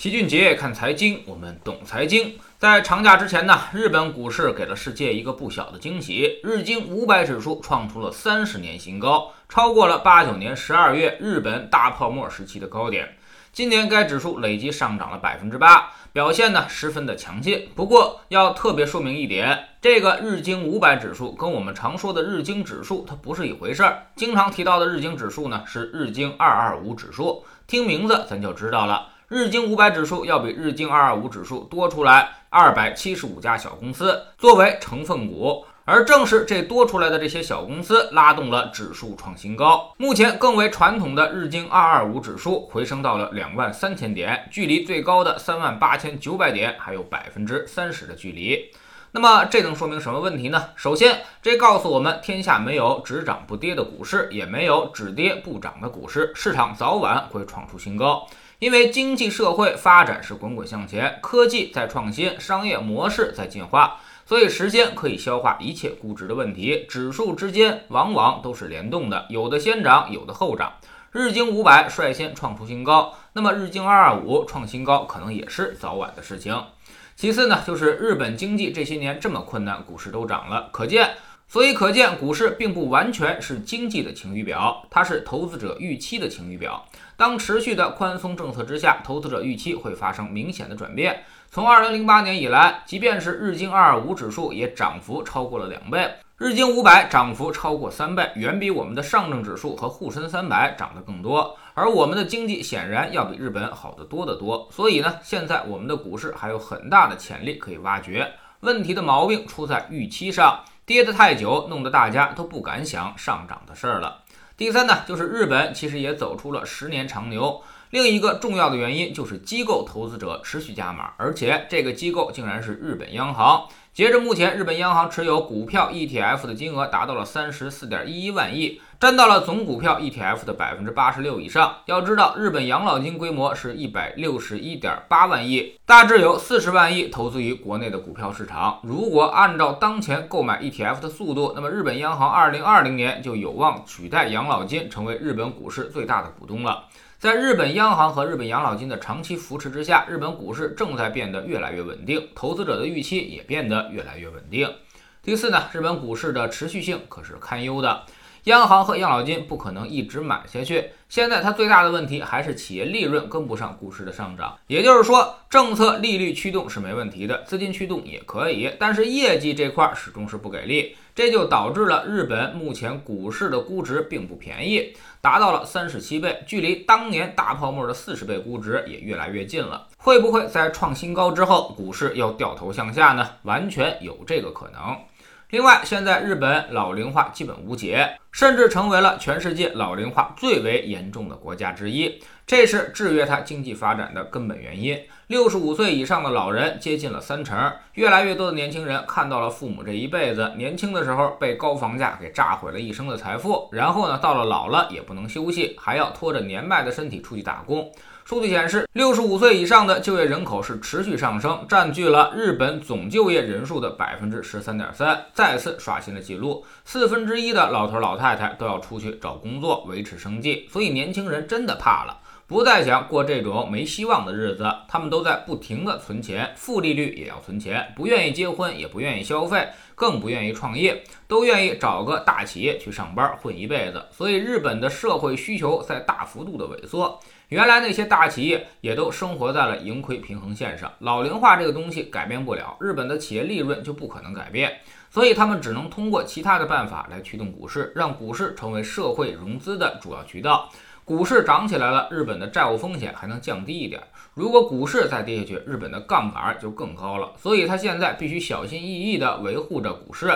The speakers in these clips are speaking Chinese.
齐俊杰看财经，我们懂财经。在长假之前呢，日本股市给了世界一个不小的惊喜，日经五百指数创出了三十年新高，超过了八九年十二月日本大泡沫时期的高点。今年该指数累计上涨了百分之八，表现呢十分的强劲。不过要特别说明一点，这个日经五百指数跟我们常说的日经指数它不是一回事儿。经常提到的日经指数呢是日经二二五指数，听名字咱就知道了。日经五百指数要比日经二二五指数多出来二百七十五家小公司作为成分股，而正是这多出来的这些小公司拉动了指数创新高。目前更为传统的日经二二五指数回升到了两万三千点，距离最高的三万八千九百点还有百分之三十的距离。那么这能说明什么问题呢？首先，这告诉我们天下没有只涨不跌的股市，也没有只跌不涨的股市，市场早晚会创出新高。因为经济社会发展是滚滚向前，科技在创新，商业模式在进化，所以时间可以消化一切估值的问题。指数之间往往都是联动的，有的先涨，有的后涨。日经五百率先创出新高，那么日经二二五创新高可能也是早晚的事情。其次呢，就是日本经济这些年这么困难，股市都涨了，可见。所以可见，股市并不完全是经济的晴雨表，它是投资者预期的晴雨表。当持续的宽松政策之下，投资者预期会发生明显的转变。从二零零八年以来，即便是日经二二五指数也涨幅超过了两倍，日经五百涨幅超过三倍，远比我们的上证指数和沪深三百涨得更多。而我们的经济显然要比日本好得多得多。所以呢，现在我们的股市还有很大的潜力可以挖掘。问题的毛病出在预期上。跌得太久，弄得大家都不敢想上涨的事儿了。第三呢，就是日本其实也走出了十年长牛。另一个重要的原因就是机构投资者持续加码，而且这个机构竟然是日本央行。截至目前，日本央行持有股票 ETF 的金额达到了三十四点一一万亿，占到了总股票 ETF 的百分之八十六以上。要知道，日本养老金规模是一百六十一点八万亿，大致有四十万亿投资于国内的股票市场。如果按照当前购买 ETF 的速度，那么日本央行二零二零年就有望取代养老金，成为日本股市最大的股东了。在日本央行和日本养老金的长期扶持之下，日本股市正在变得越来越稳定，投资者的预期也变得越来越稳定。第四呢，日本股市的持续性可是堪忧的。央行和养老金不可能一直买下去。现在它最大的问题还是企业利润跟不上股市的上涨。也就是说，政策利率驱动是没问题的，资金驱动也可以，但是业绩这块始终是不给力。这就导致了日本目前股市的估值并不便宜，达到了三十七倍，距离当年大泡沫的四十倍估值也越来越近了。会不会在创新高之后，股市又掉头向下呢？完全有这个可能。另外，现在日本老龄化基本无解，甚至成为了全世界老龄化最为严重的国家之一，这是制约它经济发展的根本原因。六十五岁以上的老人接近了三成，越来越多的年轻人看到了父母这一辈子年轻的时候被高房价给炸毁了一生的财富，然后呢，到了老了也不能休息，还要拖着年迈的身体出去打工。数据显示，六十五岁以上的就业人口是持续上升，占据了日本总就业人数的百分之十三点三，再次刷新了纪录。四分之一的老头老太太都要出去找工作维持生计，所以年轻人真的怕了，不再想过这种没希望的日子。他们都在不停的存钱，负利率也要存钱，不愿意结婚，也不愿意消费，更不愿意创业，都愿意找个大企业去上班混一辈子。所以日本的社会需求在大幅度的萎缩。原来那些大企业也都生活在了盈亏平衡线上，老龄化这个东西改变不了，日本的企业利润就不可能改变，所以他们只能通过其他的办法来驱动股市，让股市成为社会融资的主要渠道。股市涨起来了，日本的债务风险还能降低一点；如果股市再跌下去，日本的杠杆就更高了。所以他现在必须小心翼翼地维护着股市。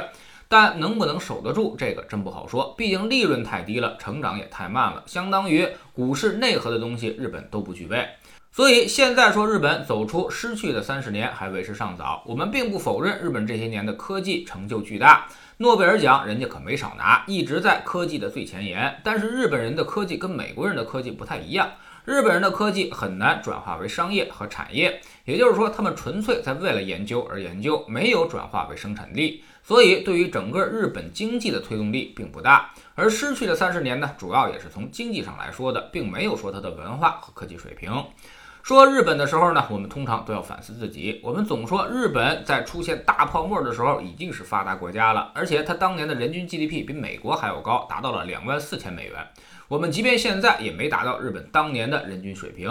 但能不能守得住，这个真不好说。毕竟利润太低了，成长也太慢了，相当于股市内核的东西，日本都不具备。所以现在说日本走出失去的三十年还为时尚早。我们并不否认日本这些年的科技成就巨大，诺贝尔奖人家可没少拿，一直在科技的最前沿。但是日本人的科技跟美国人的科技不太一样。日本人的科技很难转化为商业和产业，也就是说，他们纯粹在为了研究而研究，没有转化为生产力，所以对于整个日本经济的推动力并不大。而失去的三十年呢，主要也是从经济上来说的，并没有说它的文化和科技水平。说日本的时候呢，我们通常都要反思自己。我们总说日本在出现大泡沫的时候已经是发达国家了，而且它当年的人均 GDP 比美国还要高，达到了两万四千美元。我们即便现在也没达到日本当年的人均水平，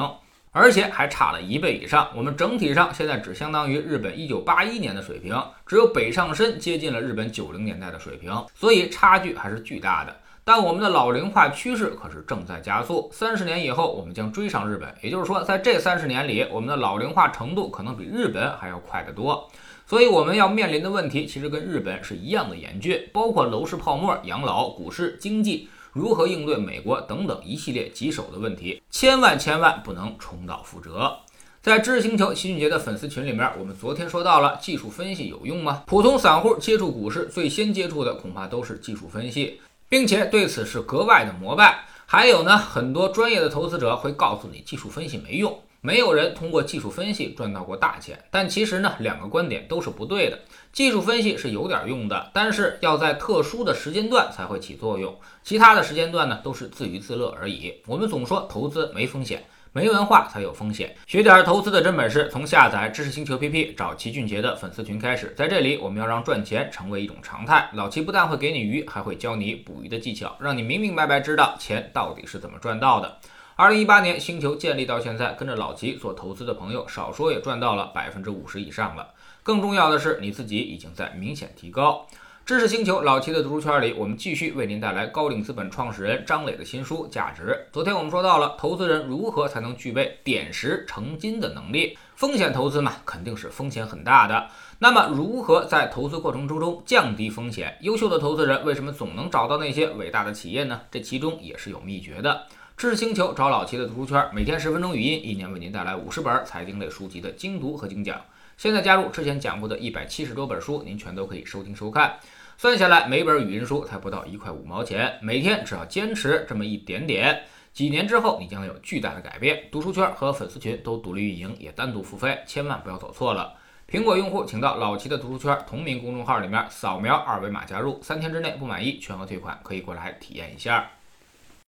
而且还差了一倍以上。我们整体上现在只相当于日本一九八一年的水平，只有北上深接近了日本九零年代的水平，所以差距还是巨大的。但我们的老龄化趋势可是正在加速，三十年以后我们将追上日本。也就是说，在这三十年里，我们的老龄化程度可能比日本还要快得多。所以我们要面临的问题其实跟日本是一样的严峻，包括楼市泡沫、养老、股市、经济如何应对美国等等一系列棘手的问题，千万千万不能重蹈覆辙。在知识星球齐俊杰的粉丝群里面，我们昨天说到了技术分析有用吗？普通散户接触股市最先接触的恐怕都是技术分析。并且对此是格外的膜拜。还有呢，很多专业的投资者会告诉你，技术分析没用，没有人通过技术分析赚到过大钱。但其实呢，两个观点都是不对的。技术分析是有点用的，但是要在特殊的时间段才会起作用，其他的时间段呢，都是自娱自乐而已。我们总说投资没风险。没文化才有风险，学点投资的真本事，从下载知识星球 P P 找齐俊杰的粉丝群开始。在这里，我们要让赚钱成为一种常态。老齐不但会给你鱼，还会教你捕鱼的技巧，让你明明白白知道钱到底是怎么赚到的。二零一八年星球建立到现在，跟着老齐做投资的朋友，少说也赚到了百分之五十以上了。更重要的是，你自己已经在明显提高。知识星球老齐的读书圈里，我们继续为您带来高瓴资本创始人张磊的新书《价值》。昨天我们说到了投资人如何才能具备点石成金的能力，风险投资嘛，肯定是风险很大的。那么如何在投资过程之中降低风险？优秀的投资人为什么总能找到那些伟大的企业呢？这其中也是有秘诀的。知识星球找老齐的读书圈，每天十分钟语音，一年为您带来五十本财经类书籍的精读和精讲。现在加入之前讲过的一百七十多本书，您全都可以收听收看。算下来，每本语音书才不到一块五毛钱。每天只要坚持这么一点点，几年之后你将有巨大的改变。读书圈和粉丝群都独立运营，也单独付费，千万不要走错了。苹果用户请到老齐的读书圈同名公众号里面扫描二维码加入，三天之内不满意全额退款，可以过来体验一下。